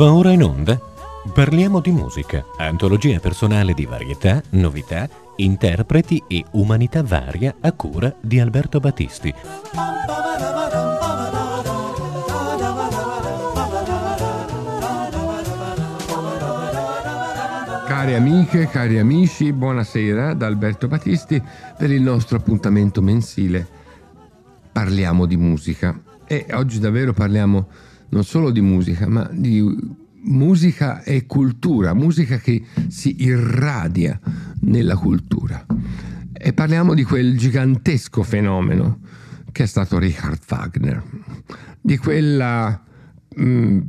Va ora in onda? Parliamo di musica, antologia personale di varietà, novità, interpreti e umanità varia a cura di Alberto Battisti. Cari amiche, cari amici, buonasera da Alberto Battisti per il nostro appuntamento mensile. Parliamo di musica e oggi davvero parliamo non solo di musica, ma di musica e cultura, musica che si irradia nella cultura. E parliamo di quel gigantesco fenomeno che è stato Richard Wagner, di quella mh, mm,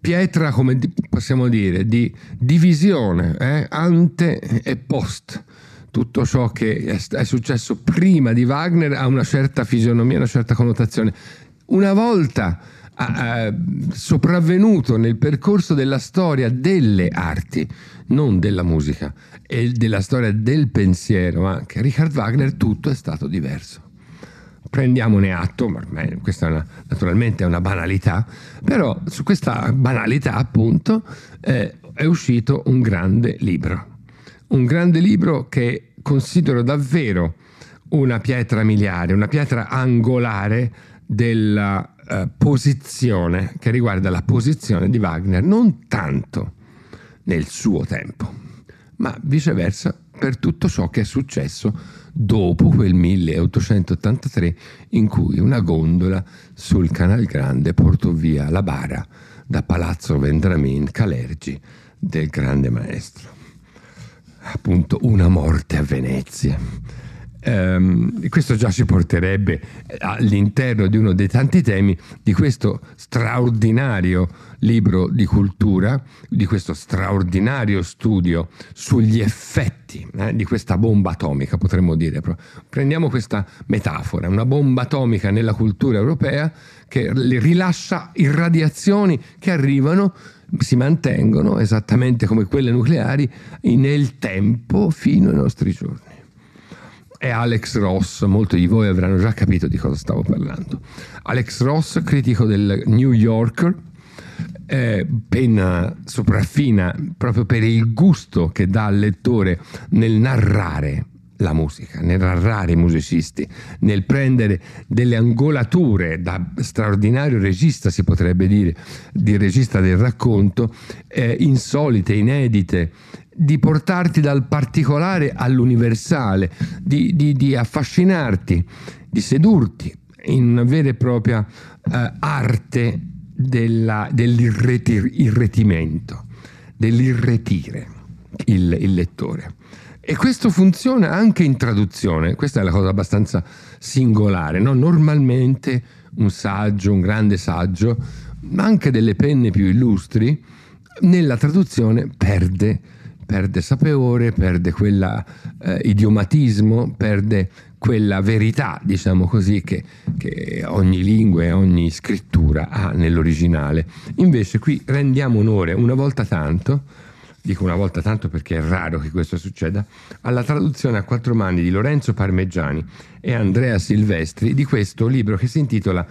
pietra, come possiamo dire, di divisione, eh? ante e post. Tutto ciò che è successo prima di Wagner ha una certa fisionomia, una certa connotazione. Una volta sopravvenuto nel percorso della storia delle arti, non della musica, e della storia del pensiero anche. Richard Wagner tutto è stato diverso. Prendiamone atto, ma questa è una, naturalmente è una banalità, però su questa banalità appunto eh, è uscito un grande libro. Un grande libro che considero davvero una pietra miliare, una pietra angolare della eh, posizione che riguarda la posizione di Wagner non tanto nel suo tempo, ma viceversa per tutto ciò che è successo dopo quel 1883 in cui una gondola sul Canal Grande portò via la bara da Palazzo Vendramin Calergi del grande maestro. Appunto una morte a Venezia ehm, questo già ci porterebbe all'interno di uno dei tanti temi di questo straordinario libro di cultura, di questo straordinario studio sugli effetti eh, di questa bomba atomica, potremmo dire. Prendiamo questa metafora, una bomba atomica nella cultura europea che rilascia irradiazioni che arrivano si mantengono esattamente come quelle nucleari nel tempo fino ai nostri giorni è Alex Ross, molti di voi avranno già capito di cosa stavo parlando. Alex Ross, critico del New Yorker, eh, penna sopraffina proprio per il gusto che dà al lettore nel narrare la musica, nel narrare i musicisti, nel prendere delle angolature da straordinario regista, si potrebbe dire, di regista del racconto, eh, insolite, inedite, di portarti dal particolare all'universale, di, di, di affascinarti, di sedurti in una vera e propria eh, arte della, dell'irretimento, dell'irretire il, il lettore. E questo funziona anche in traduzione, questa è la cosa abbastanza singolare. No? Normalmente un saggio, un grande saggio, ma anche delle penne più illustri, nella traduzione perde perde sapore, perde quella eh, idiomatismo, perde quella verità, diciamo così, che, che ogni lingua e ogni scrittura ha nell'originale. Invece qui rendiamo onore una volta tanto, dico una volta tanto perché è raro che questo succeda, alla traduzione a quattro mani di Lorenzo Parmeggiani e Andrea Silvestri di questo libro che si intitola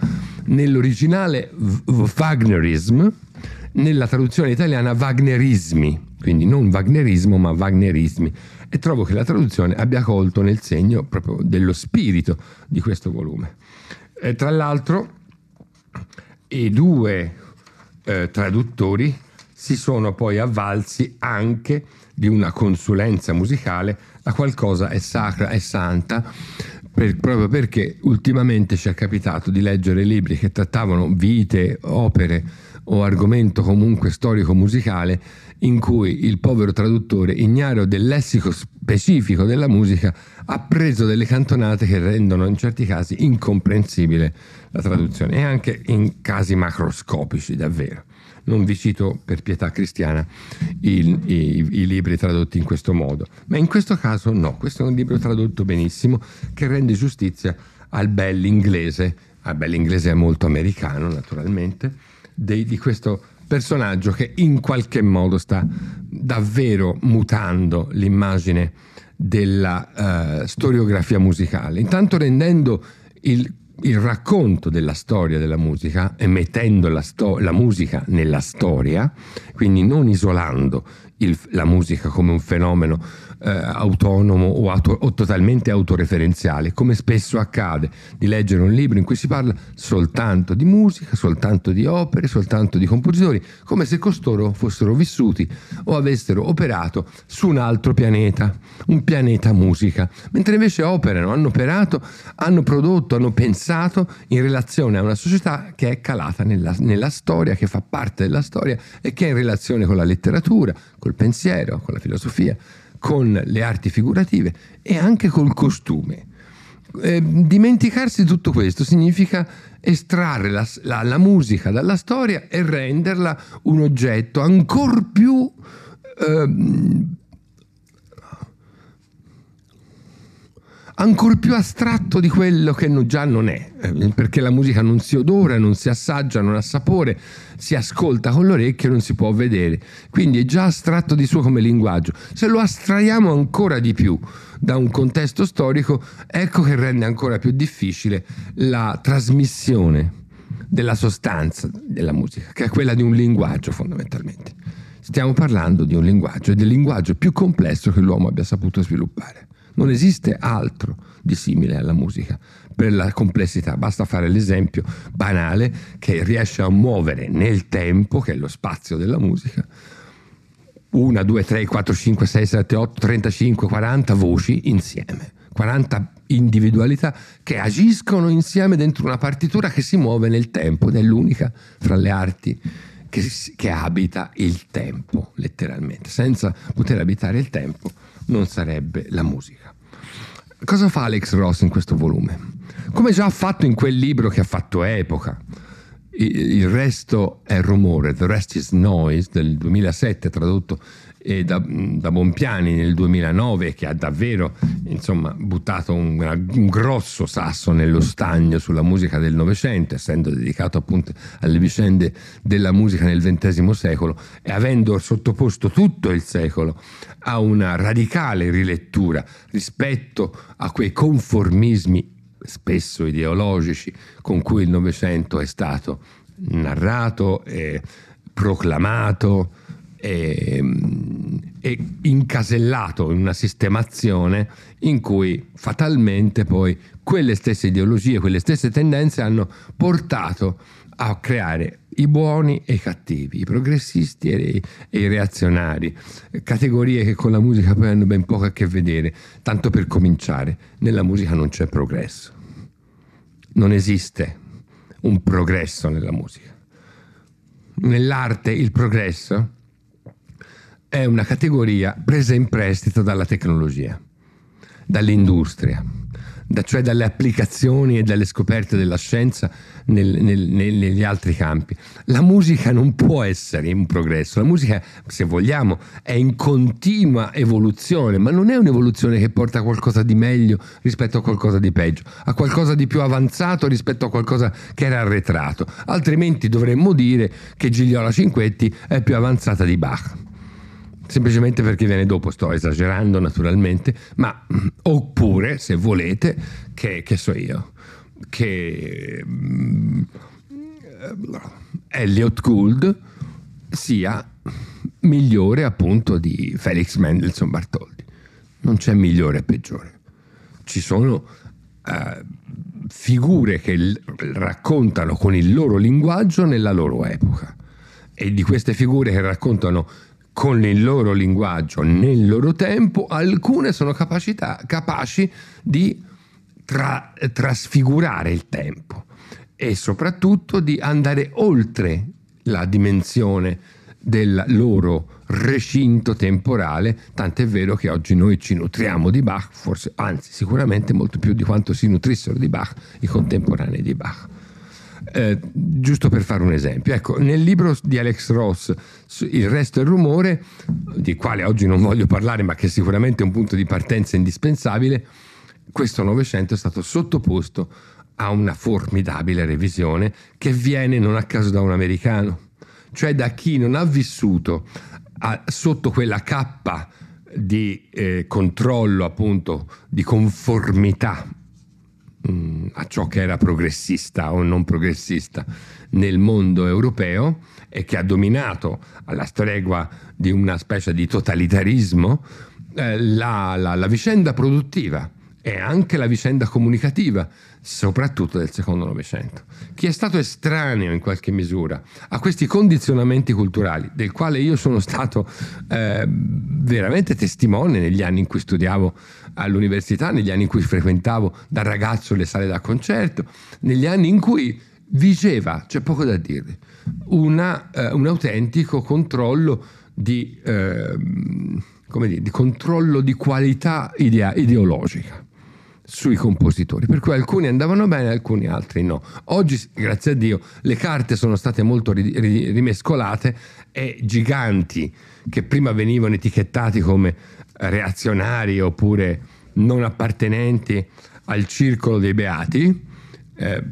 nell'originale Wagnerism, nella traduzione italiana Wagnerismi quindi non Wagnerismo ma Wagnerismi e trovo che la traduzione abbia colto nel segno proprio dello spirito di questo volume. E tra l'altro i due eh, traduttori si sono poi avvalsi anche di una consulenza musicale, la qualcosa è sacra e santa, per, proprio perché ultimamente ci è capitato di leggere libri che trattavano vite, opere o argomento comunque storico-musicale in cui il povero traduttore, ignaro del lessico specifico della musica, ha preso delle cantonate che rendono in certi casi incomprensibile la traduzione e anche in casi macroscopici davvero. Non vi cito per pietà cristiana i, i, i libri tradotti in questo modo, ma in questo caso no, questo è un libro tradotto benissimo che rende giustizia al bell'inglese, al bell'inglese è molto americano naturalmente, di, di questo personaggio che in qualche modo sta davvero mutando l'immagine della uh, storiografia musicale, intanto rendendo il il racconto della storia della musica e mettendo la, sto- la musica nella storia, quindi non isolando il, la musica come un fenomeno eh, autonomo o, auto, o, totalmente autoreferenziale, come spesso accade di leggere un libro in cui si parla soltanto di musica, soltanto di opere, soltanto di compositori, come se costoro fossero vissuti o avessero operato su un altro pianeta, un pianeta musica, mentre invece operano, hanno operato, hanno prodotto, hanno pensato in relazione a una società che è calata nella, nella storia, che fa parte della storia e che è in relazione con la letteratura, col pensiero, con la filosofia con le arti figurative e anche col costume. Eh, dimenticarsi di tutto questo significa estrarre la, la, la, musica dalla storia e renderla un oggetto ancora più eh, ancora più astratto di quello che già non è, eh, perché la musica non si odora, non si assaggia, non ha sapore, si ascolta con l'orecchio e non si può vedere, quindi è già astratto di suo come linguaggio. Se lo astraiamo ancora di più da un contesto storico, ecco che rende ancora più difficile la trasmissione della sostanza della musica, che è quella di un linguaggio fondamentalmente. Stiamo parlando di un linguaggio, e del linguaggio più complesso che l'uomo abbia saputo sviluppare. Non esiste altro di simile alla musica per la complessità. Basta fare l'esempio banale che riesce a muovere nel tempo, che è lo spazio della musica, una, due, tre, quattro, cinque, sei, sette, otto, 35, 40 voci insieme. 40 individualità che agiscono insieme dentro una partitura che si muove nel tempo ed è l'unica fra le arti che, che abita il tempo, letteralmente. Senza poter abitare il tempo non sarebbe la musica. Cosa fa Alex Ross in questo volume? Come già ha fatto in quel libro che ha fatto epoca, il resto è rumore, The Rest is Noise del 2007 tradotto e da, da, Bompiani nel 2009 che ha davvero insomma, buttato un, un, grosso sasso nello stagno sulla musica del Novecento, essendo dedicato appunto alle vicende della musica nel XX secolo e avendo sottoposto tutto il secolo a una radicale rilettura rispetto a quei conformismi spesso ideologici con cui il Novecento è stato narrato e proclamato e, e incasellato in una sistemazione in cui fatalmente poi quelle stesse ideologie, quelle stesse tendenze hanno portato a creare i buoni e i cattivi, i progressisti e e i, reazionari, categorie che con la musica poi hanno ben poco a che vedere. Tanto per cominciare, nella musica non c'è progresso, non esiste un progresso nella musica. Nell'arte il progresso è una categoria presa in prestito dalla tecnologia, dall'industria, da, cioè dalle applicazioni e dalle scoperte della scienza nel, nel, negli altri campi. La musica non può essere in progresso, la musica, se vogliamo, è in continua evoluzione, ma non è un'evoluzione che porta a qualcosa di meglio rispetto a qualcosa di peggio, a qualcosa di più avanzato rispetto a qualcosa che era arretrato. Altrimenti dovremmo dire che Gigliola Cinquetti è più avanzata di Bach semplicemente perché viene dopo, sto esagerando naturalmente, ma oppure se volete, che, che so io, che um, Elliot Gould sia migliore appunto di Felix Mendelssohn Bartholdi. Non c'è migliore e peggiore. Ci sono uh, figure che l- raccontano con il loro linguaggio nella loro epoca e di queste figure che raccontano con il loro linguaggio, nel loro tempo, alcune sono capacità, capaci di tra, trasfigurare il tempo e soprattutto di andare oltre la dimensione del loro recinto temporale, tant'è vero che oggi noi ci nutriamo di Bach, forse, anzi sicuramente molto più di quanto si nutrissero di Bach i contemporanei di Bach. Eh, giusto per fare un esempio, ecco, nel libro di Alex Ross, Il resto è rumore, di quale oggi non voglio parlare, ma che sicuramente è un punto di partenza indispensabile, questo Novecento è stato sottoposto a una formidabile revisione che viene non a caso da un americano, cioè da chi non ha vissuto a, sotto quella cappa di eh, controllo, appunto, di conformità a ciò che era progressista o non progressista nel mondo europeo e che ha dominato alla stregua di una specie di totalitarismo eh, la, la, la vicenda produttiva e anche la vicenda comunicativa, soprattutto del secondo Novecento. Chi è stato estraneo in qualche misura a questi condizionamenti culturali, del quale io sono stato eh, veramente testimone negli anni in cui studiavo all'università, negli anni in cui frequentavo da ragazzo le sale da concerto, negli anni in cui vigeva, c'è poco da dire, una, eh, un autentico controllo di, eh, dire, di, controllo di qualità idea, ideologica sui compositori, per cui alcuni andavano bene, alcuni altri no. Oggi, grazie a Dio, le carte sono state molto rimescolate e giganti che prima venivano etichettati come reazionari oppure non appartenenti al circolo dei beati, eh,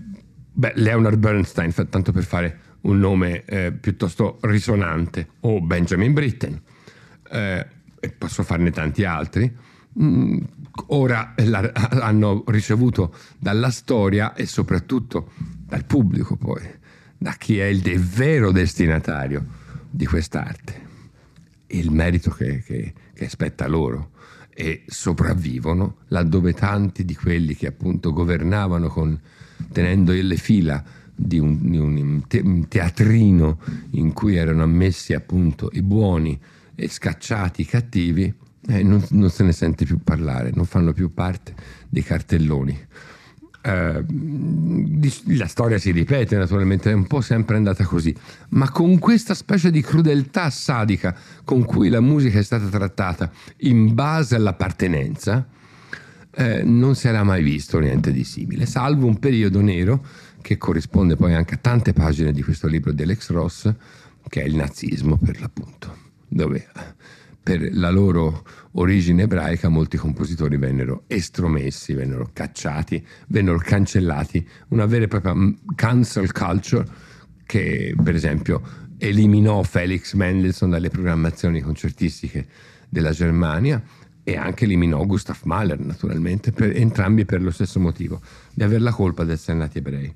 beh, Leonard Bernstein, tanto per fare un nome eh, piuttosto risonante, o Benjamin Britten, eh, e posso farne tanti altri, ora la, hanno ricevuto dalla storia e soprattutto dal pubblico poi, da chi è il vero destinatario di quest'arte, il merito che, che, che spetta loro. E sopravvivono laddove tanti di quelli che appunto governavano con, tenendo le fila di un, di un, teatrino in cui erano ammessi appunto i buoni e scacciati i cattivi, eh, non, non, se ne sente più parlare, non fanno più parte dei cartelloni. Eh, la storia si ripete naturalmente, è un po' sempre andata così, ma con questa specie di crudeltà sadica con cui la musica è stata trattata in base all'appartenenza, eh, non si era mai visto niente di simile, salvo un periodo nero che corrisponde poi anche a tante pagine di questo libro di Alex Ross, che è il nazismo per l'appunto, dove per la loro origine ebraica molti compositori vennero estromessi, vennero cacciati, vennero cancellati, una vera e propria cancel culture che per esempio eliminò Felix Mendelssohn dalle programmazioni concertistiche della Germania e anche eliminò Gustav Mahler naturalmente, per, entrambi per lo stesso motivo, di aver la colpa di essere nati ebrei.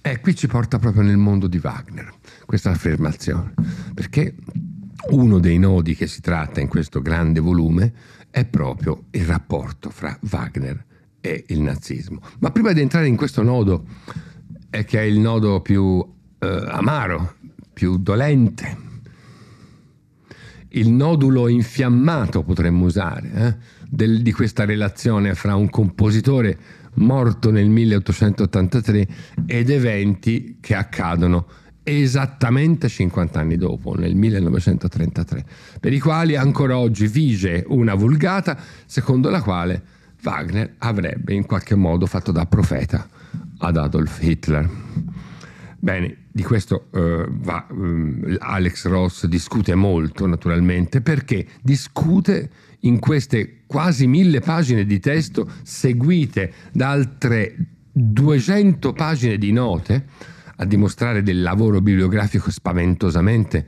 E qui ci porta proprio nel mondo di Wagner, questa affermazione, perché uno dei nodi che si tratta in questo grande volume è proprio il rapporto fra Wagner e il nazismo. Ma prima di entrare in questo nodo, è che è il nodo più eh, amaro, più dolente, il nodulo infiammato potremmo usare, eh, del, di questa relazione fra un compositore morto nel 1883 ed eventi che accadono esattamente 50 anni dopo, nel 1933, per i quali ancora oggi vige una vulgata secondo la quale Wagner avrebbe in qualche modo fatto da profeta ad Adolf Hitler. Bene, di questo uh, va, um, Alex Ross discute molto naturalmente perché discute in queste quasi mille pagine di testo seguite da altre 200 pagine di note a dimostrare del lavoro bibliografico spaventosamente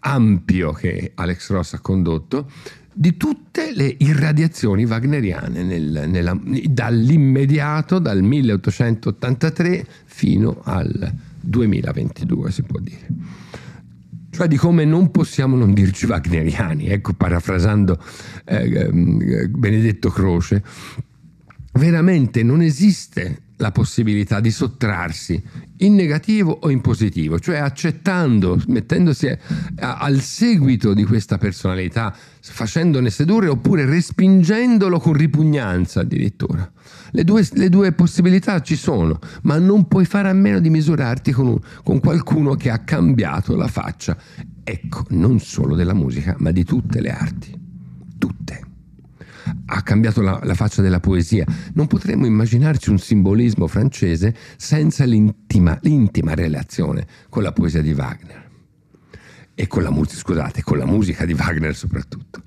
ampio che Alex Ross ha condotto, di tutte le irradiazioni wagneriane nel, nella, dall'immediato, dal 1883 fino al 2022, si può dire. Cioè di come non possiamo non dirci wagneriani, ecco, parafrasando eh, eh Benedetto Croce, veramente non esiste la possibilità di sottrarsi in negativo o in positivo, cioè accettando, mettendosi a, a, al seguito di questa personalità, facendone sedurre oppure respingendolo con ripugnanza addirittura. Le due, le due, possibilità ci sono, ma non puoi fare a meno di misurarti con, un, con qualcuno che ha cambiato la faccia, ecco, non solo della musica, ma di tutte le arti, tutte ha cambiato la, la, faccia della poesia. Non potremmo immaginarci un simbolismo francese senza l'intima, l'intima relazione con la poesia di Wagner. E con la, musica, scusate, con la musica di Wagner soprattutto.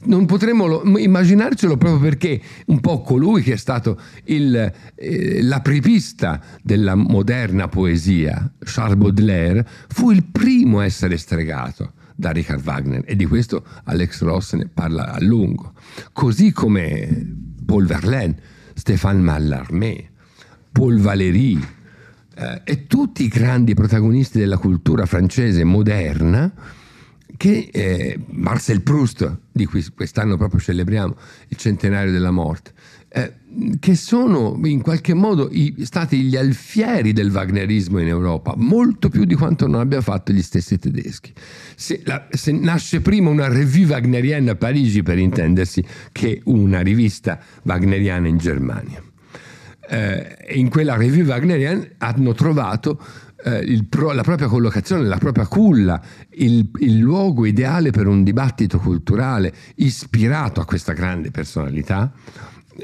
Non potremmo lo, immaginarcelo proprio perché un po' colui che è stato il, eh, l'apripista della moderna poesia, Charles Baudelaire, fu il primo a essere stregato da Richard Wagner. E di questo Alex Ross ne parla a lungo, così come Paul Verlaine, Stéphane Mallarmé, Paul Valéry eh, e tutti i grandi protagonisti della cultura francese moderna che eh, Marcel Proust, di cui quest'anno proprio celebriamo il centenario della morte, eh, che sono in qualche modo i, stati gli alfieri del wagnerismo in Europa, molto più di quanto non abbiano fatto gli stessi tedeschi. Se, la, se nasce prima una revue wagneriana a Parigi, per intendersi, che una rivista wagneriana in Germania. Eh, in quella revue wagneriana hanno trovato eh, pro, la propria collocazione, la propria culla, il, il, luogo ideale per un dibattito culturale ispirato a questa grande personalità,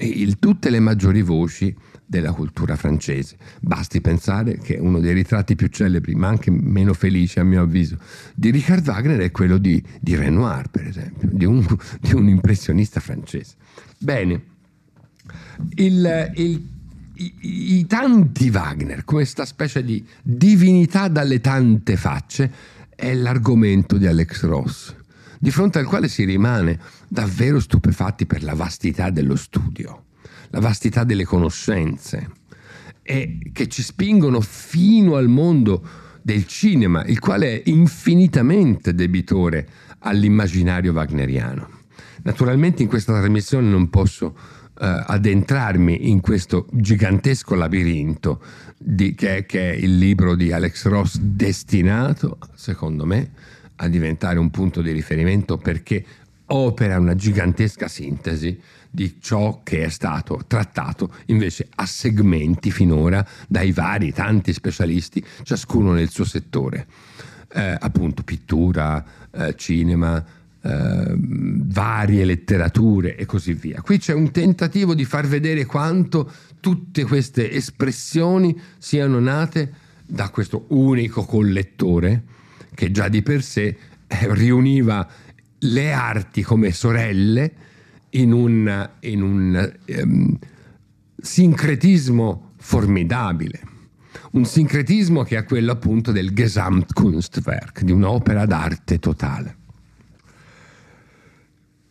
il, tutte le maggiori voci della cultura francese. Basti pensare che uno dei ritratti più celebri, ma anche meno felici a mio avviso, di Richard Wagner è quello di, di Renoir, per esempio, di un, di un impressionista francese. Bene, il, il i, i, tanti Wagner, questa specie di divinità dalle tante facce, è l'argomento di Alex Ross, di fronte al quale si rimane davvero stupefatti per la vastità dello studio, la vastità delle conoscenze, e che ci spingono fino al mondo del cinema, il quale è infinitamente debitore all'immaginario wagneriano. Naturalmente in questa trasmissione non posso eh, addentrarmi in questo gigantesco labirinto di, che, che, è il libro di Alex Ross destinato, secondo me, a diventare un punto di riferimento perché opera una gigantesca sintesi di ciò che è stato trattato invece a segmenti finora dai vari tanti specialisti, ciascuno nel suo settore, eh, appunto pittura, eh, cinema, eh, varie letterature e così via. Qui c'è un tentativo di far vedere quanto tutte queste espressioni siano nate da questo unico collettore che già di per sé eh, riuniva le arti come sorelle in un, in un um, sincretismo formidabile. Un sincretismo che è quello appunto del Gesamtkunstwerk, di un'opera d'arte totale.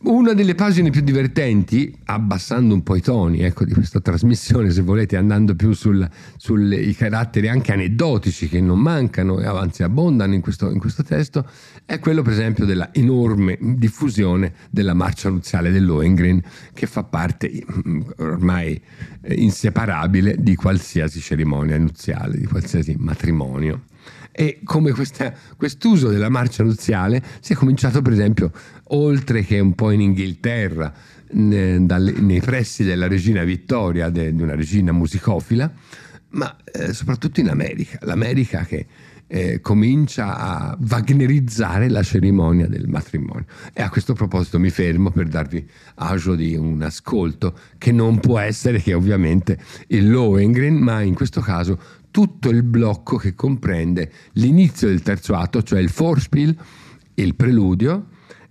Una delle pagine più divertenti, abbassando un po' i toni ecco, di questa trasmissione, se volete, andando più sui caratteri anche aneddotici che non mancano e anzi abbondano in questo, in questo, testo, è quello per esempio della enorme diffusione della marcia nuziale dell'Ohengrin, che fa parte mm, ormai eh, inseparabile di qualsiasi cerimonia nuziale, di qualsiasi matrimonio e come questa, quest'uso della marcia nuziale si è cominciato per esempio oltre che un po' in Inghilterra ne, dalle, nei pressi della regina Vittoria di una regina musicofila ma eh, soprattutto in America l'America che eh, comincia a wagnerizzare la cerimonia del matrimonio. E a questo proposito mi fermo per darvi agio di un ascolto che non può essere che ovviamente il Lohengrin, ma in questo caso tutto il blocco che comprende l'inizio del terzo atto, cioè il Vorspiel, il preludio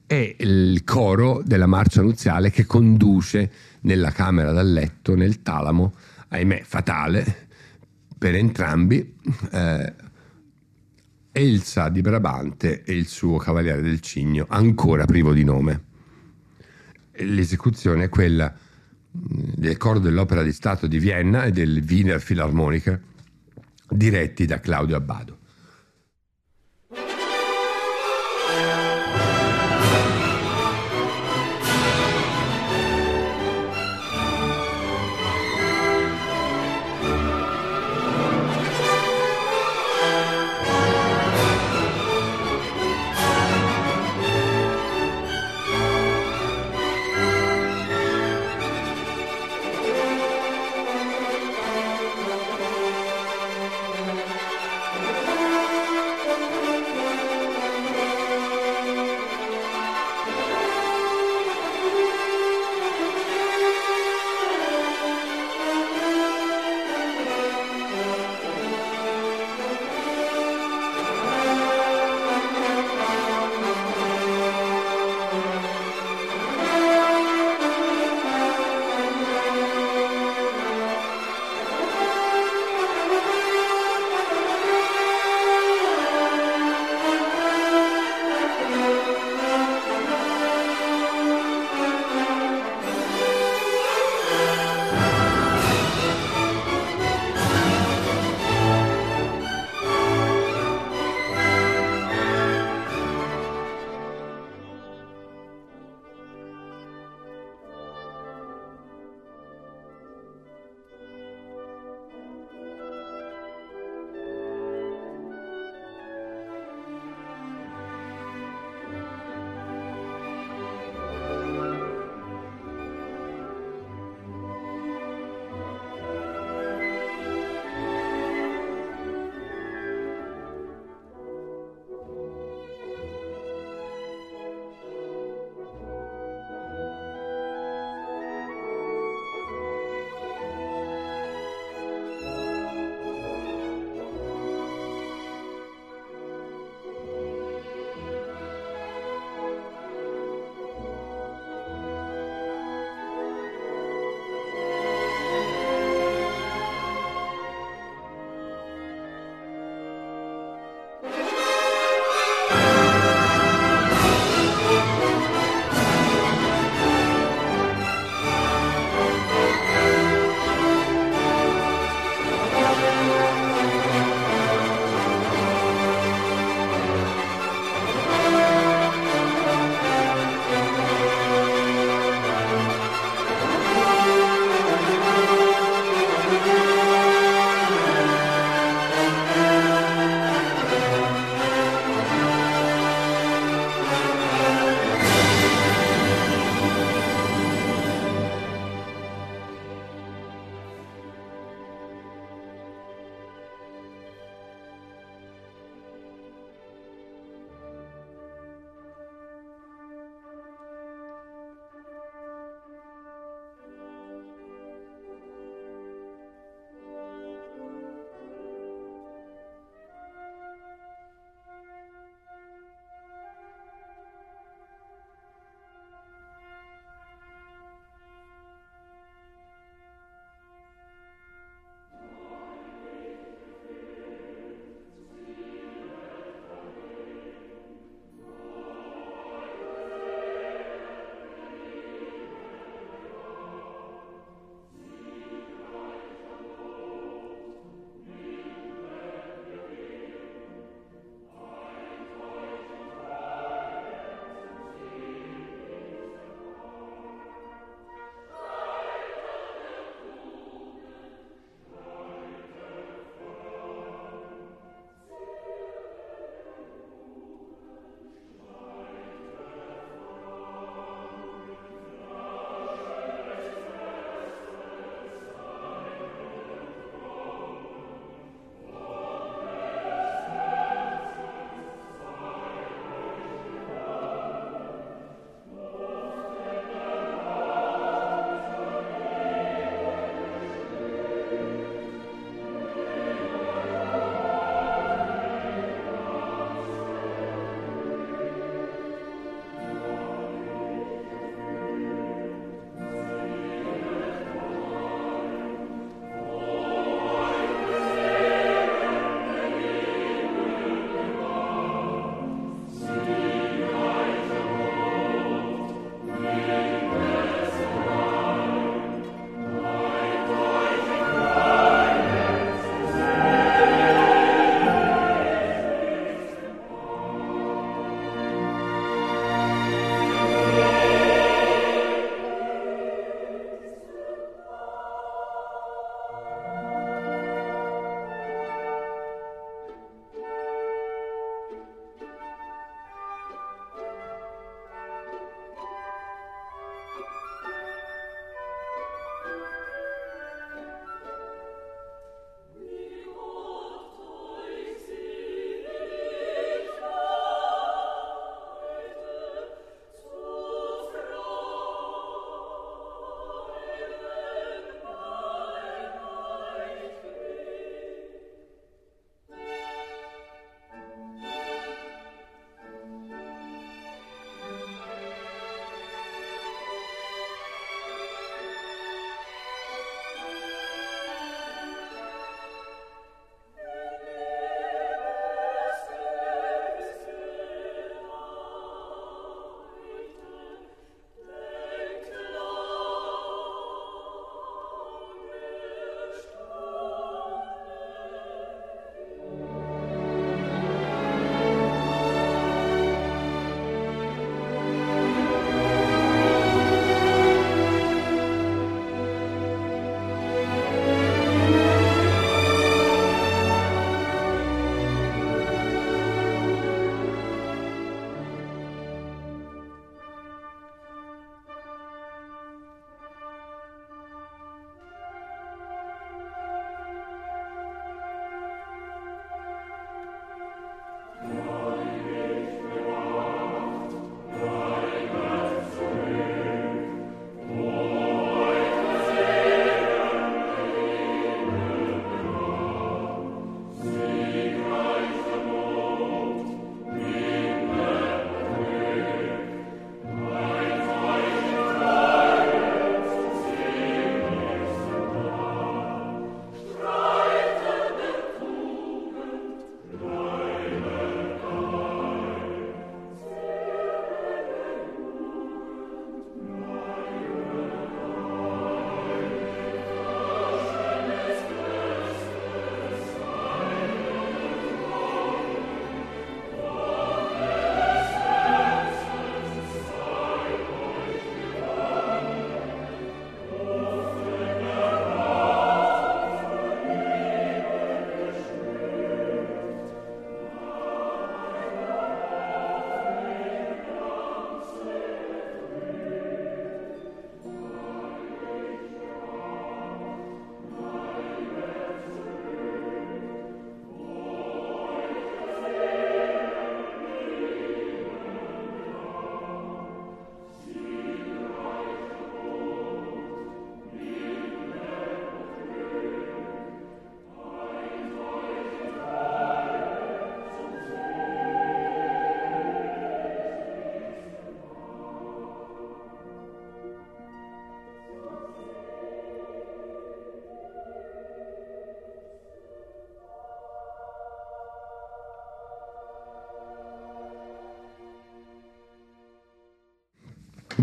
e il coro della marcia nuziale che conduce nella camera da letto, nel talamo, ahimè fatale per entrambi, eh, Elsa di Brabante e il suo Cavaliere del Cigno, ancora privo di nome. L'esecuzione è quella del coro dell'Opera di Stato di Vienna e del Wiener Philharmoniker diretti da Claudio Abbado.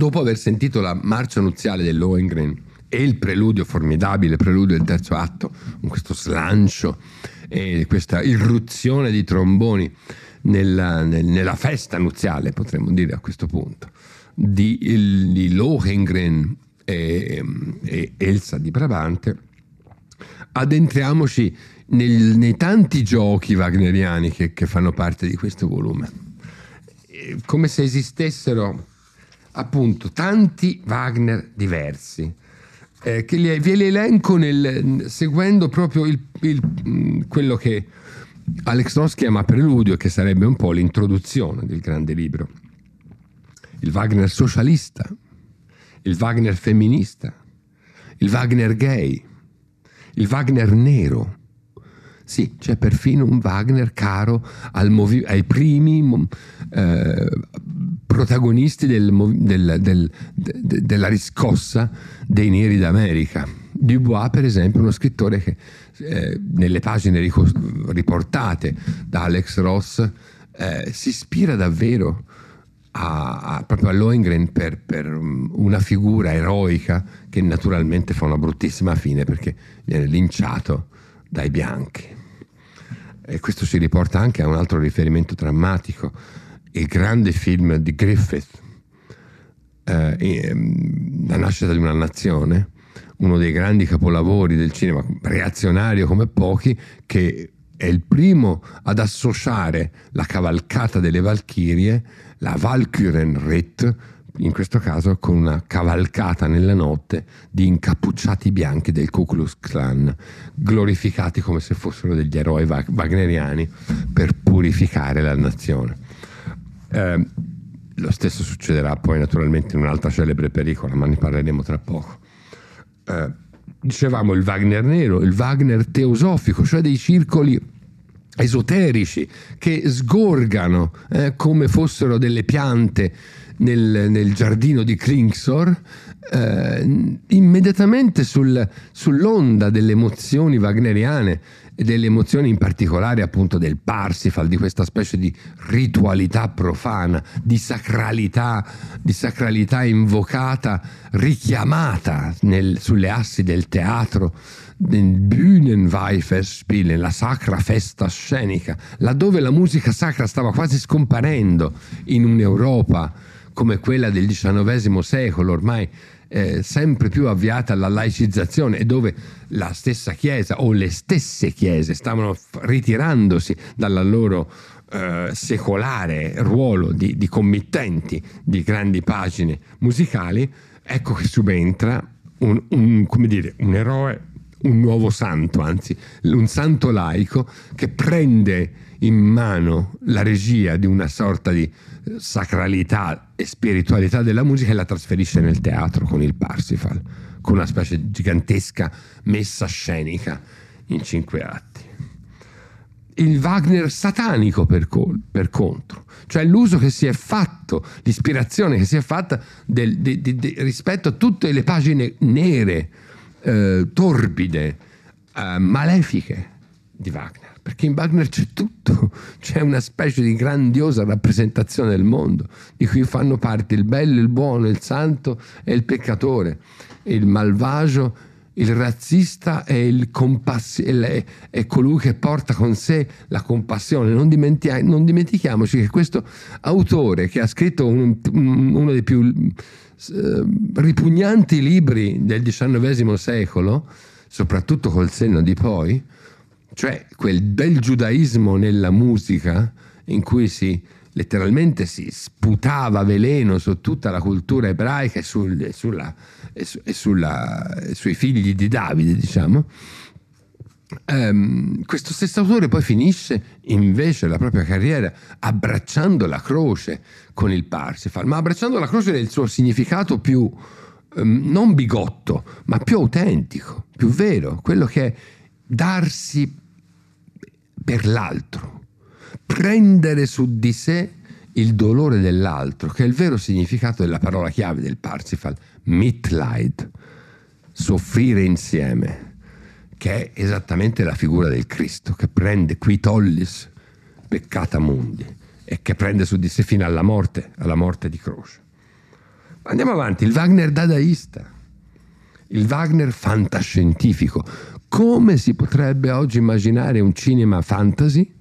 Dopo aver sentito la marcia nuziale del Lohengrin e il preludio formidabile, preludio del terzo atto, con questo slancio e questa irruzione di tromboni nella, nella festa nuziale, potremmo dire a questo punto, di, il, di Lohengrin e, e, Elsa di Brabante, addentriamoci nel, nei tanti giochi wagneriani che, che fanno parte di questo volume. Come se esistessero appunto tanti Wagner diversi. Eh, che li, ve li elenco nel, seguendo proprio il, il, quello che Alex Ross chiama preludio, che sarebbe un po' l'introduzione del grande libro. Il Wagner socialista, il Wagner femminista, il Wagner gay, il Wagner nero. Sì, c'è perfino un Wagner caro movi- ai primi eh, protagonisti del, del, del, de, della riscossa dei neri d'America. Dubois, per esempio, uno scrittore che eh, nelle pagine riportate da Alex Ross eh, si ispira davvero a, a, proprio a Lohengrin per, per, una figura eroica che naturalmente fa una bruttissima fine perché viene linciato dai bianchi. E questo ci riporta anche a un altro riferimento drammatico, il grande film di Griffith, eh, La nascita di una nazione, uno dei grandi capolavori del cinema, reazionario come pochi, che è il primo ad associare la cavalcata delle Valchirie, la Valkyrenritt, in questo caso con una cavalcata nella notte di incappucciati bianchi del Ku Klux Klan, glorificati come se fossero degli eroi wagneriani per purificare la nazione. Eh, lo stesso succederà poi naturalmente in un'altra celebre pericola, ma ne parleremo tra poco eh, dicevamo il Wagner nero, il Wagner teosofico, cioè dei circoli esoterici che sgorgano eh, come fossero delle piante nel, nel giardino di Klingsor, eh, immediatamente sul, sull'onda delle emozioni wagneriane e delle emozioni in particolare appunto del Parsifal, di questa specie di ritualità profana, di sacralità, di sacralità invocata, richiamata nel, sulle assi del teatro, nel Bühnenweihfestspiel, nella sacra festa scenica, laddove la musica sacra stava quasi scomparendo in un'Europa come quella del XIX secolo, ormai eh, sempre più avviata alla laicizzazione e dove la stessa Chiesa o le stesse Chiese stavano ritirandosi dalla loro eh, secolare ruolo di, di committenti di grandi pagine musicali, ecco che subentra un, un, dire, un eroe un nuovo santo, anzi un santo laico che prende in mano la regia di una sorta di sacralità e spiritualità della musica e la trasferisce nel teatro con il Parsifal, con una specie gigantesca messa scenica in cinque atti. Il Wagner satanico per, col, per contro, cioè l'uso che si è fatto, l'ispirazione che si è fatta del, de, de, de, rispetto a tutte le pagine nere, eh, torbide, eh, malefiche di Wagner perché in Wagner c'è tutto, c'è una specie di grandiosa rappresentazione del mondo, di cui fanno parte il bello, il buono, il santo e il peccatore, il malvagio, il razzista e, il compass- e, e colui che porta con sé la compassione. Non, non dimentichiamoci che questo autore che ha scritto un, uno dei più eh, ripugnanti libri del XIX secolo, soprattutto col senno di poi, cioè quel bel giudaismo nella musica in cui si letteralmente si sputava veleno su tutta la cultura ebraica e, sul, sulla, e, su, e sulla, sui figli di Davide, diciamo. Um, questo stesso autore poi finisce invece la propria carriera abbracciando la croce con il Parsifal, ma abbracciando la croce nel suo significato più um, non bigotto, ma più autentico, più vero, quello che è darsi per l'altro, prendere su di sé il dolore dell'altro, che è il vero significato della parola chiave del Parsifal, Mitleid, soffrire insieme, che è esattamente la figura del Cristo, che prende qui tollis peccata mundi e che prende su di sé fino alla morte, alla morte di croce. Andiamo avanti, il Wagner dadaista, il Wagner fantascientifico. Come si potrebbe oggi immaginare un cinema fantasy,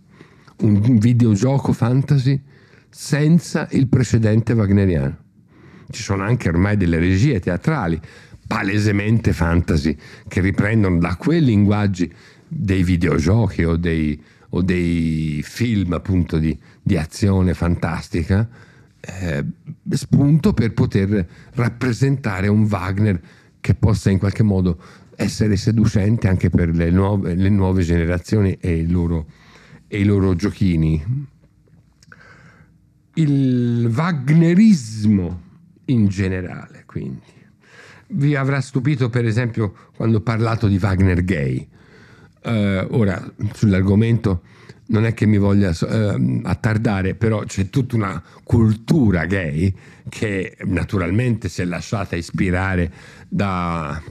un videogioco fantasy, senza il precedente wagneriano? Ci sono anche ormai delle regie teatrali palesemente fantasy che riprendono da quei linguaggi dei videogiochi o dei, o dei film appunto di, di azione fantastica eh, spunto per poter rappresentare un Wagner che possa in qualche modo essere seducente anche per le nuove, le nuove generazioni e loro, e i loro giochini. Il Wagnerismo in generale, quindi. Vi avrà stupito per esempio quando ho parlato di Wagner gay. Uh, ora, sull'argomento non è che mi voglia uh, attardare, però c'è tutta una cultura gay che naturalmente si è lasciata ispirare da,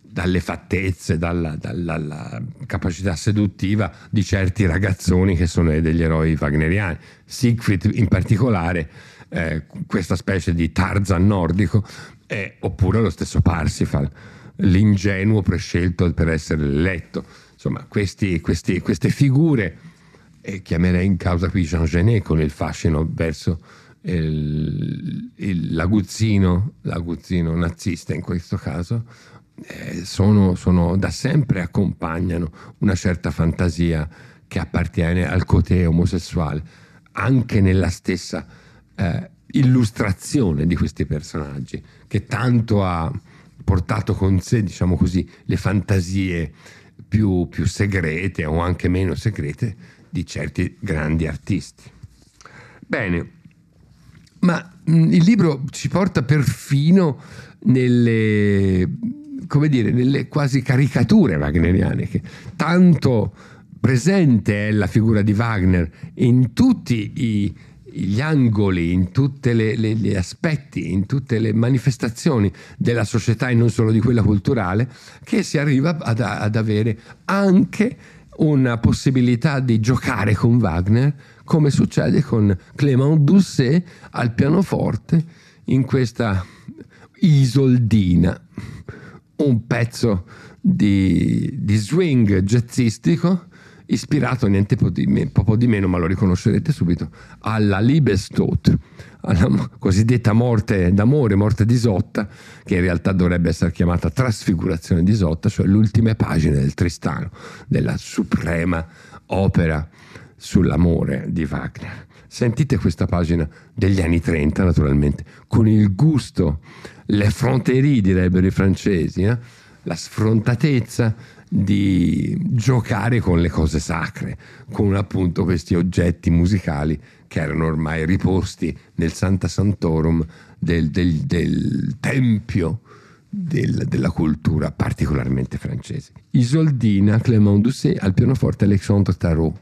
dalle fattezze, dalla, dalla, dalla, capacità seduttiva di certi ragazzoni che sono degli eroi wagneriani. Siegfried in particolare, eh, questa specie di Tarzan nordico, eh, oppure lo stesso Parsifal, l'ingenuo prescelto per essere eletto. Insomma, questi, questi, queste figure, eh, chiamerei in causa qui Jean Genet con il fascino verso il, il, l'aguzzino, l'aguzzino nazista in questo caso, eh, sono, sono, da sempre accompagnano una certa fantasia che appartiene al cotè omosessuale, anche nella stessa eh, illustrazione di questi personaggi, che tanto ha portato con sé, diciamo così, le fantasie più, più segrete o anche meno segrete di certi grandi artisti. Bene, ma mh, il libro ci porta perfino nelle, come dire, nelle quasi caricature wagneriane, che tanto presente è la figura di Wagner in tutti i, gli angoli, in tutti gli aspetti, in tutte le manifestazioni della società e non solo di quella culturale, che si arriva ad, ad avere anche una possibilità di giocare con Wagner, come succede con Clément Doucet al pianoforte in questa Isoldina, un pezzo di, di swing jazzistico ispirato niente po di, me, po di meno, ma lo riconoscerete subito, alla Liebestod, alla cosiddetta morte d'amore, morte di Isotta, che in realtà dovrebbe essere chiamata trasfigurazione di Isotta, cioè l'ultima pagina del Tristano, della suprema opera sull'amore di Wagner. Sentite questa pagina degli anni 30, naturalmente, con il gusto, le fronterie, direbbero i francesi, eh? la sfrontatezza di giocare con le cose sacre, con appunto questi oggetti musicali che erano ormai riposti nel Santa Santorum del, del, del tempio del, della cultura particolarmente francese. Isoldina Clément Doucet al pianoforte Alexandre Tarot.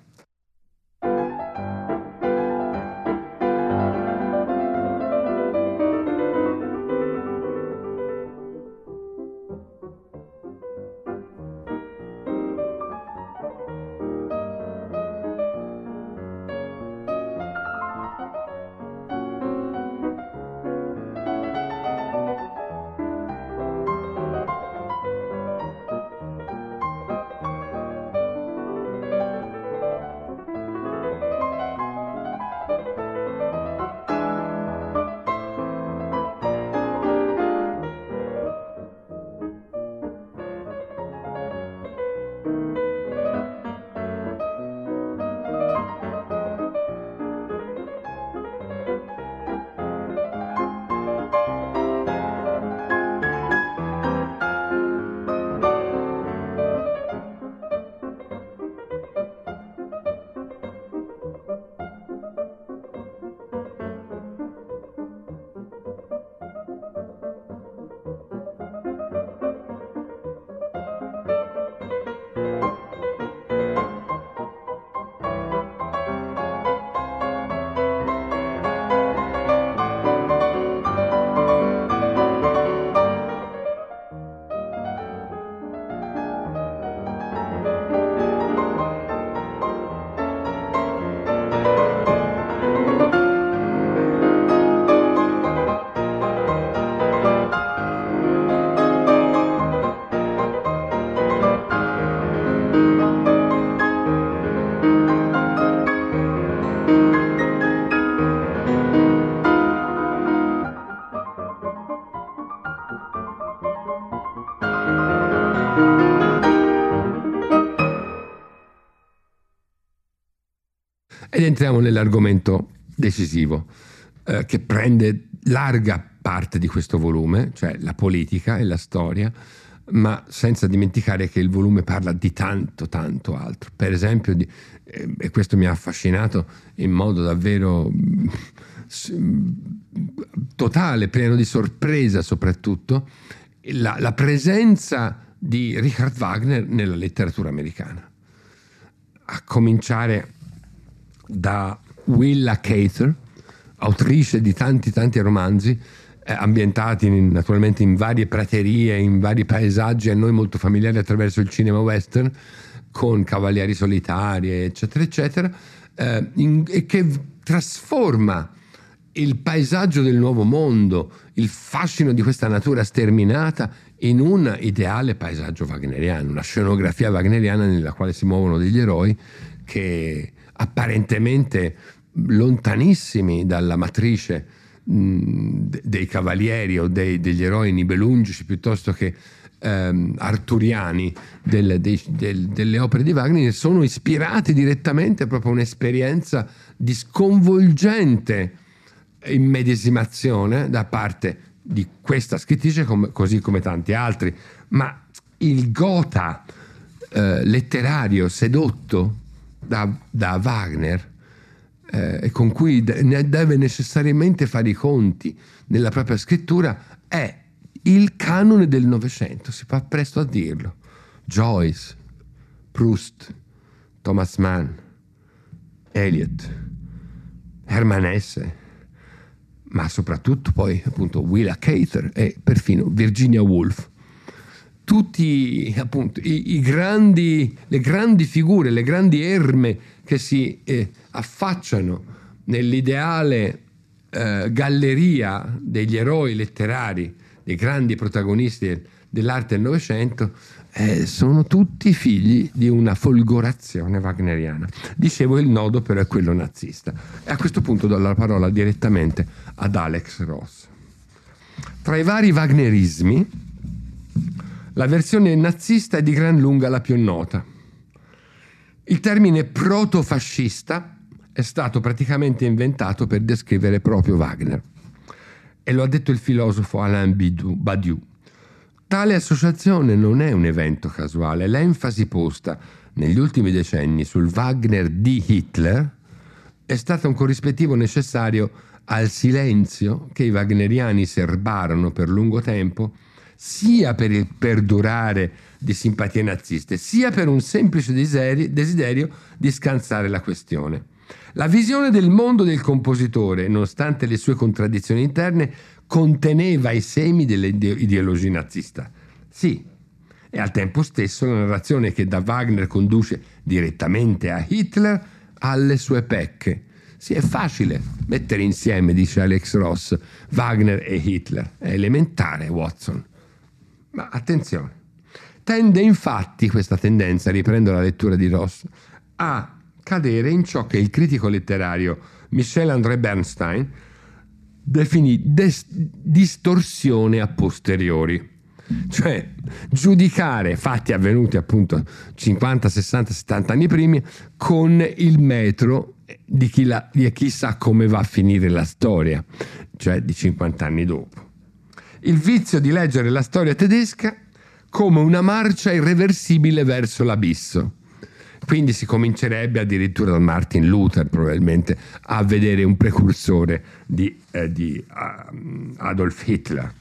Ed entriamo nell'argomento decisivo, eh, che prende larga parte di questo volume, cioè la politica e la storia, ma senza dimenticare che il volume parla di tanto, tanto altro. Per esempio, di, eh, e questo mi ha affascinato in modo davvero totale, pieno di sorpresa soprattutto, la, la presenza di Richard Wagner nella letteratura americana. A cominciare da Willa Cather, autrice di tanti tanti romanzi, eh, ambientati in, naturalmente in varie praterie, in vari paesaggi a noi molto familiari attraverso il cinema western, con cavalieri solitari, eccetera, eccetera, eh, in, e che trasforma il paesaggio del nuovo mondo, il fascino di questa natura sterminata in un ideale paesaggio wagneriano, una scenografia wagneriana nella quale si muovono degli eroi che apparentemente lontanissimi dalla matrice mh, dei cavalieri o dei, degli eroi nibelungici piuttosto che ehm, arturiani del, dei, del, delle opere di Wagner sono ispirati direttamente proprio a un'esperienza di sconvolgente immedesimazione da parte di questa scrittrice come, così come tanti altri. Ma il gota eh, letterario sedotto da, da Wagner eh, e con cui de- deve necessariamente fare i conti nella propria scrittura è il canone del Novecento, si fa presto a dirlo. Joyce, Proust, Thomas Mann, Eliot, Hermann Hesse, ma soprattutto poi appunto Willa Cather e perfino Virginia Woolf. Tutti appunto i, i grandi, le grandi figure, le grandi erme che si eh, affacciano nell'ideale eh, galleria degli eroi letterari dei grandi protagonisti dell'arte del Novecento, eh, sono tutti figli di una folgorazione wagneriana. Dicevo, il nodo però è quello nazista. E a questo punto do la parola direttamente ad Alex Ross. Tra i vari wagnerismi, la versione nazista è di gran lunga la più nota. Il termine protofascista è stato praticamente inventato per descrivere proprio Wagner e lo ha detto il filosofo Alain Badiou. Tale associazione non è un evento casuale, l'enfasi posta negli ultimi decenni sul Wagner di Hitler è stata un corrispettivo necessario al silenzio che i wagneriani serbarono per lungo tempo, sia per il perdurare di simpatie naziste, sia per un semplice desiderio di scansare la questione. La visione del mondo del compositore, nonostante le sue contraddizioni interne, conteneva i semi dell'ideologia nazista. Sì, e al tempo stesso la narrazione che da Wagner conduce direttamente a Hitler ha le sue pecche. Sì, è facile mettere insieme, dice Alex Ross, Wagner e Hitler. È elementare, Watson. Ma attenzione, tende infatti questa tendenza, riprendo la lettura di Ross, a cadere in ciò che il critico letterario Michel-André Bernstein definì des- distorsione a posteriori. Cioè giudicare fatti avvenuti appunto 50, 60, 70 anni prima con il metro di chi, la, di chi sa come va a finire la storia, cioè di 50 anni dopo. Il vizio di leggere la storia tedesca come una marcia irreversibile verso l'abisso quindi si comincerebbe addirittura da Martin Luther probabilmente a vedere un precursore di, eh, di uh, Adolf Hitler.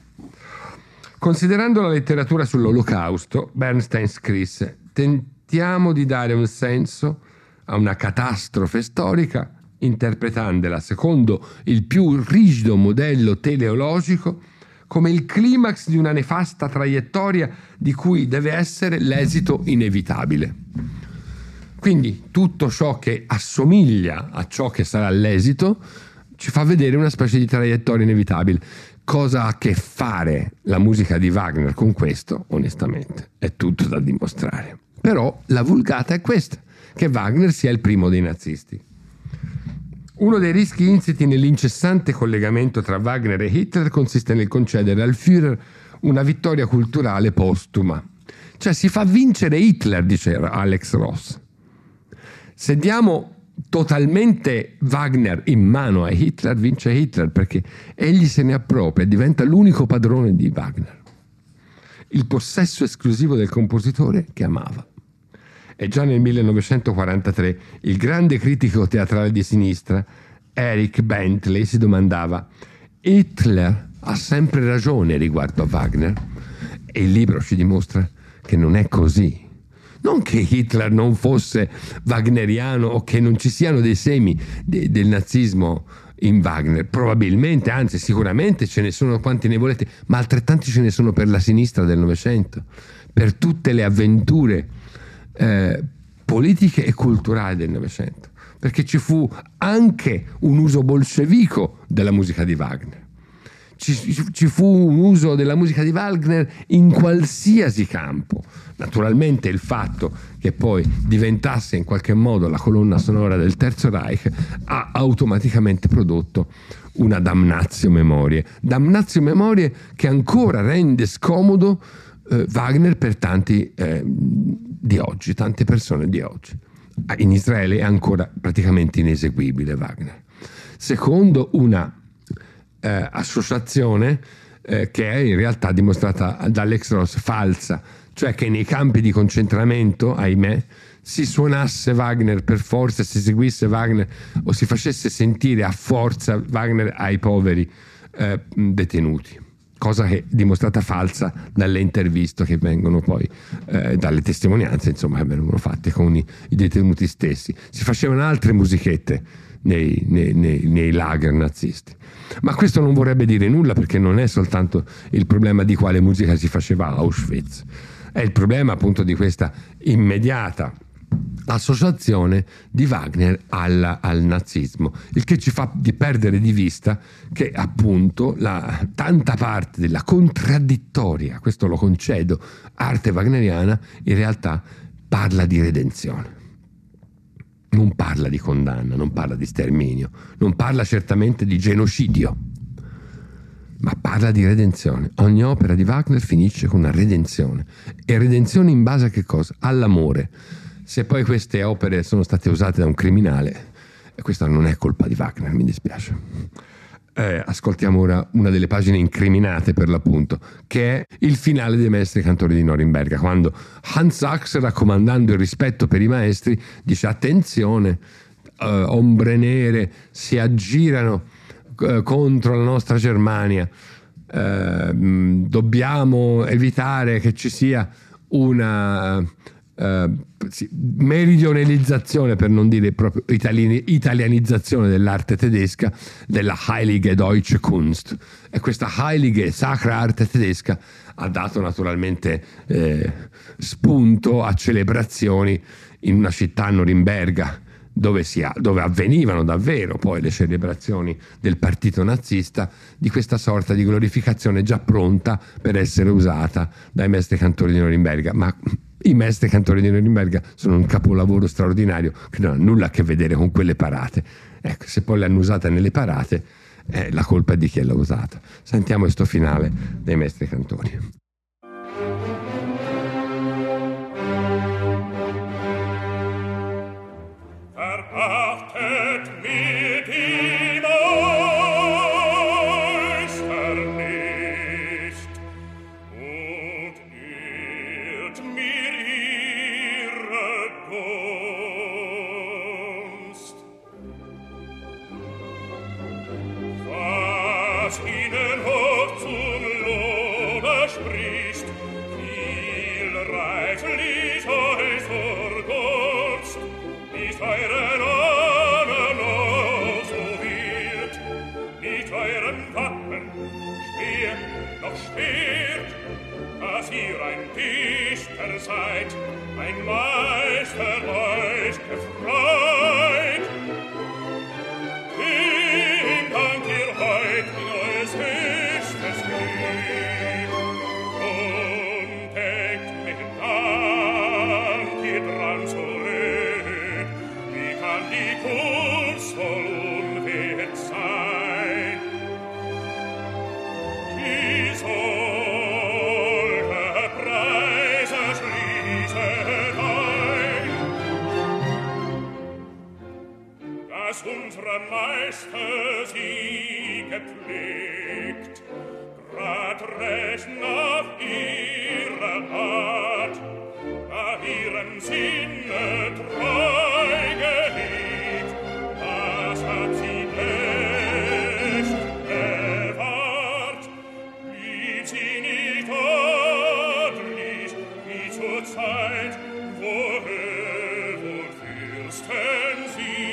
Considerando la letteratura sull'olocausto, Bernstein scrisse tentiamo di dare un senso a una catastrofe storica interpretandola secondo il più rigido modello teleologico come il climax di una nefasta traiettoria di cui deve essere l'esito inevitabile. Quindi tutto ciò che assomiglia a ciò che sarà l'esito ci fa vedere una specie di traiettoria inevitabile. Cosa ha a che fare la musica di Wagner con questo? Onestamente, è tutto da dimostrare. Però la vulgata è questa, che Wagner sia il primo dei nazisti. Uno dei rischi insiti nell'incessante collegamento tra Wagner e Hitler consiste nel concedere al Führer una vittoria culturale postuma. Cioè si fa vincere Hitler, dice Alex Ross. Se diamo totalmente Wagner in mano a Hitler, vince Hitler perché egli se ne appropria e diventa l'unico padrone di Wagner. Il possesso esclusivo del compositore che amava. E già nel 1943 il grande critico teatrale di sinistra, Eric Bentley, si domandava Hitler ha sempre ragione riguardo a Wagner? E il libro ci dimostra che non è così. Non che Hitler non fosse wagneriano o che non ci siano dei semi de- del nazismo in Wagner, probabilmente, anzi sicuramente ce ne sono quanti ne volete, ma altrettanti ce ne sono per la sinistra del Novecento, per tutte le avventure eh, politiche e culturali del Novecento, perché ci fu anche un uso bolscevico della musica di Wagner ci, ci, fu un uso della musica di Wagner in qualsiasi campo. Naturalmente il fatto che poi diventasse in qualche modo la colonna sonora del Terzo Reich ha automaticamente prodotto una damnazio memorie. Damnazio memorie che ancora rende scomodo eh, Wagner per tanti eh, di oggi, tante persone di oggi. In Israele è ancora praticamente ineseguibile Wagner. Secondo una eh, associazione eh, che è in realtà dimostrata dall'ex Ross falsa, cioè che nei campi di concentramento, ahimè, si suonasse Wagner per forza, si seguisse Wagner o si facesse sentire a forza Wagner ai poveri eh, detenuti cosa che è dimostrata falsa dalle interviste che vengono poi, eh, dalle testimonianze insomma, che vengono fatte con i, i, detenuti stessi. Si facevano altre musichette nei, nei, nei, nei lager nazisti. Ma questo non vorrebbe dire nulla perché non è soltanto il problema di quale musica si faceva a Auschwitz, è il problema appunto di questa immediata associazione di Wagner al, al, nazismo, il che ci fa di perdere di vista che appunto la, tanta parte della contraddittoria, questo lo concedo, arte wagneriana in realtà parla di redenzione non parla di condanna, non parla di sterminio, non parla certamente di genocidio, ma parla di redenzione. Ogni opera di Wagner finisce con una redenzione. E redenzione in base a che cosa? All'amore. Se poi queste opere sono state usate da un criminale, questa non è colpa di Wagner, mi dispiace. Eh, ascoltiamo ora una delle pagine incriminate per l'appunto, che è il finale dei maestri cantori di Norimberga, quando Hans Sachs, raccomandando il rispetto per i maestri, dice attenzione, eh, ombre nere si aggirano eh, contro la nostra Germania, eh, dobbiamo evitare che ci sia una eh, meridionalizzazione, per non dire proprio italiani, italianizzazione dell'arte tedesca, della Heilige Deutsche Kunst. E questa Heilige, sacra arte tedesca, ha dato naturalmente eh, spunto a celebrazioni in una città norimberga, dove, ha, dove, avvenivano davvero poi le celebrazioni del partito nazista, di questa sorta di glorificazione già pronta per essere usata dai maestri cantori di Norimberga. Ma i maestri cantori di Norimberga sono un capolavoro straordinario che non ha nulla a che vedere con quelle parate. Ecco, se poi le hanno usate nelle parate, eh, la colpa è di chi l'ha usata. Sentiamo questo finale dei maestri cantori. see.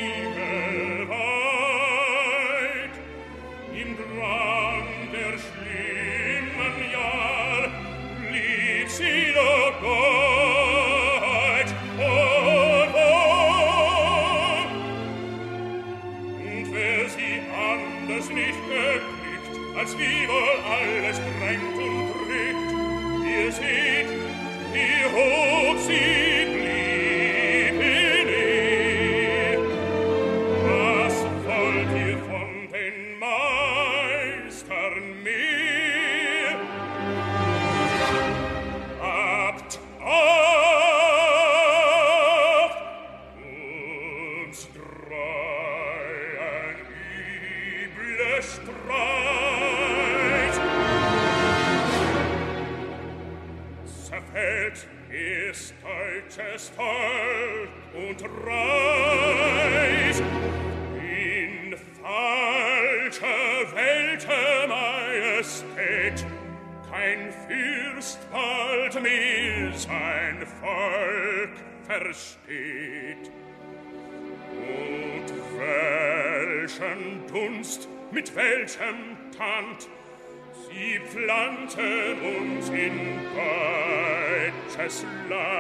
welchem Tand sie pflanzen uns in deutsches Land.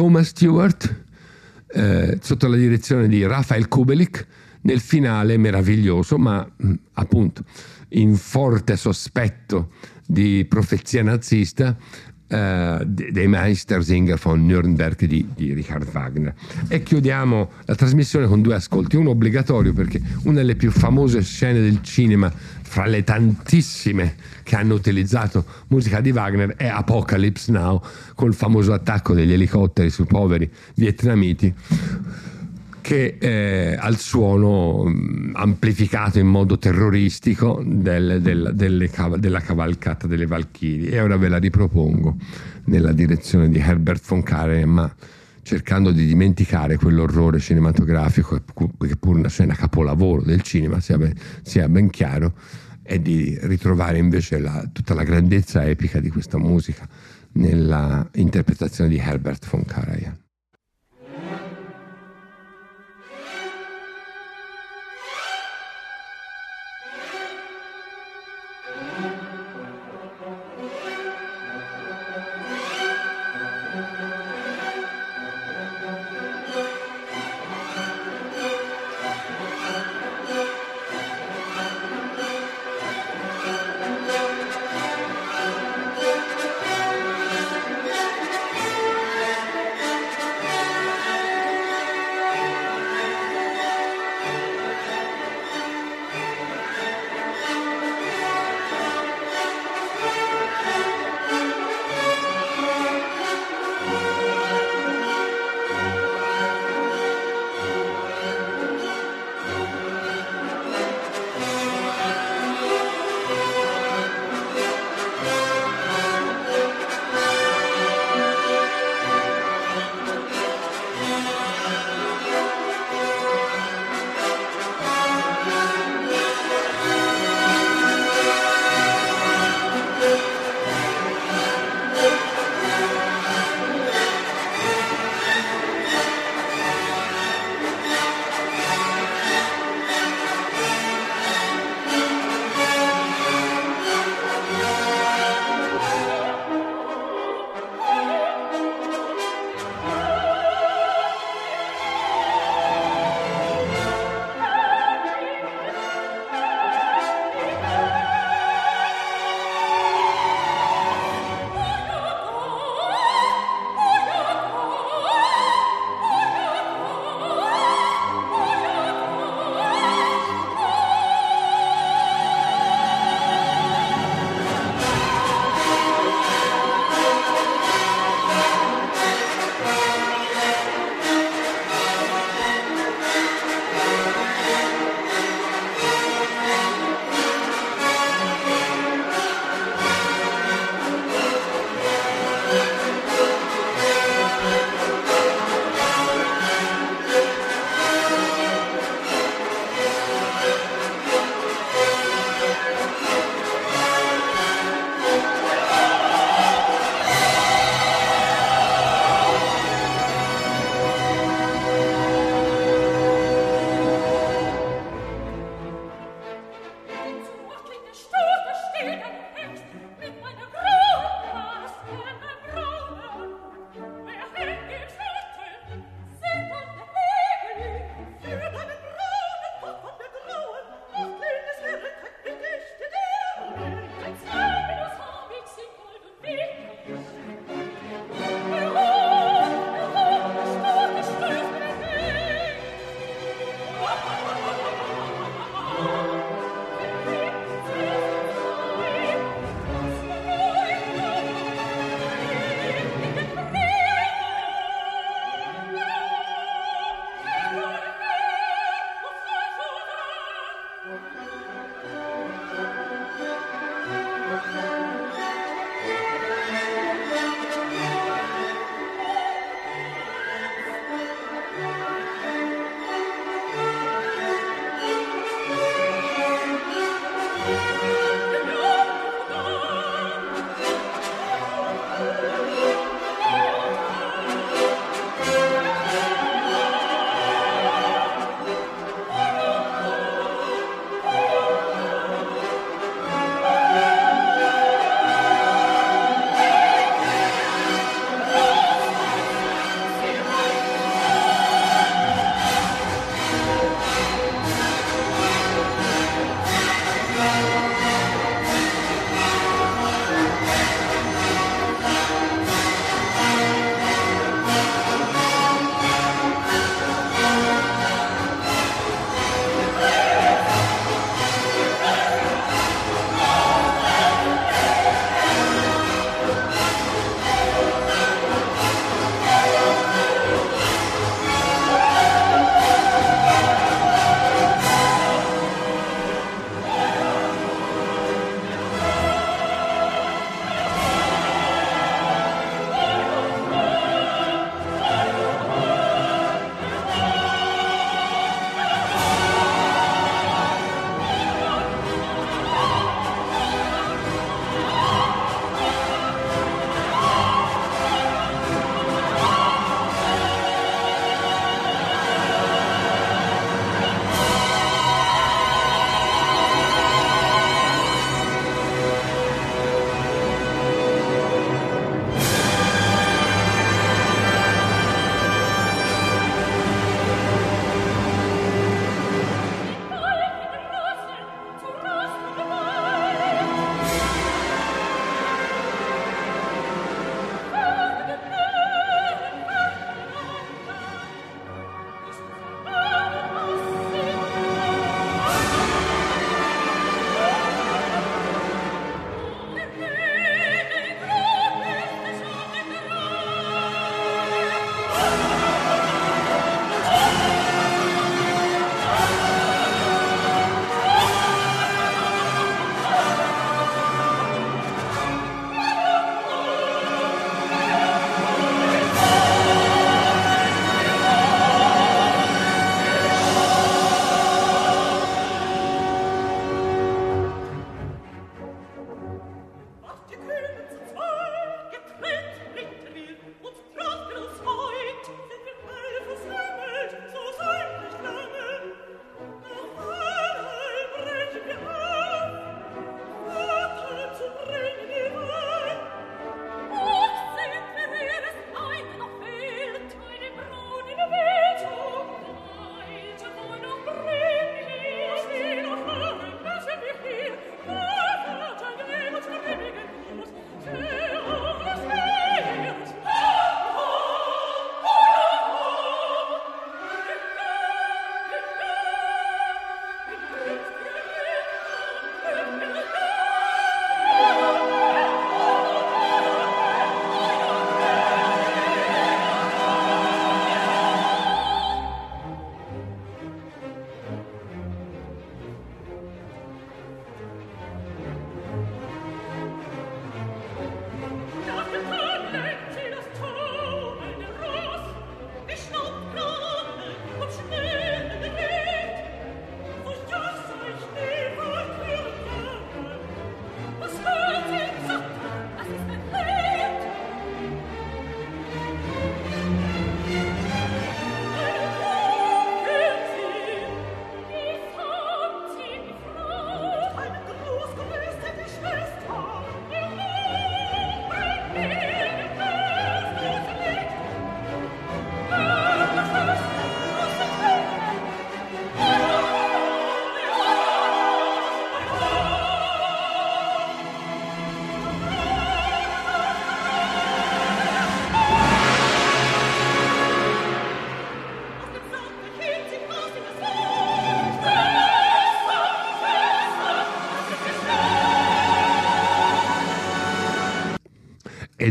Thomas Stewart eh, sotto la direzione di Rafael Kubelik nel finale meraviglioso, ma mh, appunto in forte sospetto di profezia nazista eh, de- dei Meistersinger von Nürnberg di, di Richard Wagner. E chiudiamo la trasmissione con due ascolti, uno obbligatorio perché una delle più famose scene del cinema fra le tantissime che hanno utilizzato musica di Wagner è Apocalypse Now col famoso attacco degli elicotteri sui poveri vietnamiti che eh, al suono mh, amplificato in modo terroristico del- del- cav- della cavalcata delle Valchirie. E ora ve la ripropongo nella direzione di Herbert von Karajan ma cercando di dimenticare quell'orrore cinematografico che pu- che pur una scena capolavoro del cinema sia ben, sia ben chiaro e di ritrovare invece la- tutta la grandezza epica di questa musica nella interpretazione di Herbert von Karajan.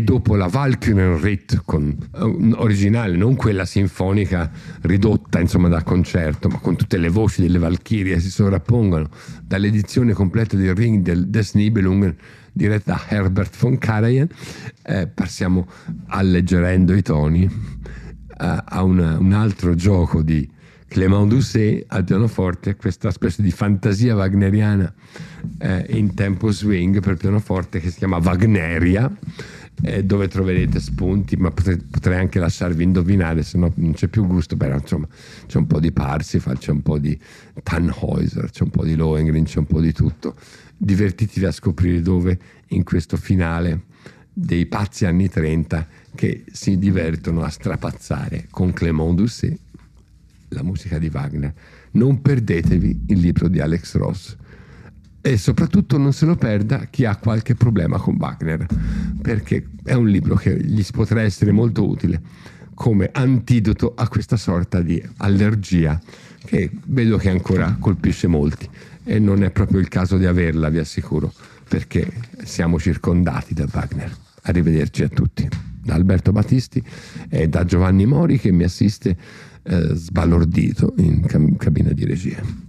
Dopo la Valkyrenritt con, uh, originale, non quella sinfonica ridotta insomma da concerto, ma con tutte le voci delle Valchirie si sovrappongono, dall'edizione completa di Ring del Des Nibelungen diretta da Herbert von Karajan, eh, passiamo alleggerendo i toni eh, a una, un altro gioco di Clément Doucet al pianoforte, questa specie di fantasia wagneriana eh, in tempo swing per pianoforte che si chiama Wagneria eh, dove troverete spunti, ma potrei, potrei, anche lasciarvi indovinare, se no non c'è più gusto, però insomma c'è un po' di Parsifal, c'è un po' di Tannhäuser, c'è un po' di Lohengrin, c'è un po' di tutto. Divertitevi a scoprire dove in questo finale dei pazzi anni 30 che si divertono a strapazzare con Clément Doucet la musica di Wagner. Non perdetevi il libro di Alex Ross e soprattutto non se lo perda chi ha qualche problema con Wagner, perché è un libro che gli potrà essere molto utile come antidoto a questa sorta di allergia che vedo che ancora colpisce molti e non è proprio il caso di averla, vi assicuro, perché siamo circondati da Wagner. Arrivederci a tutti. Da Alberto Battisti e da Giovanni Mori che mi assiste eh, sbalordito in cam- cabina di regia.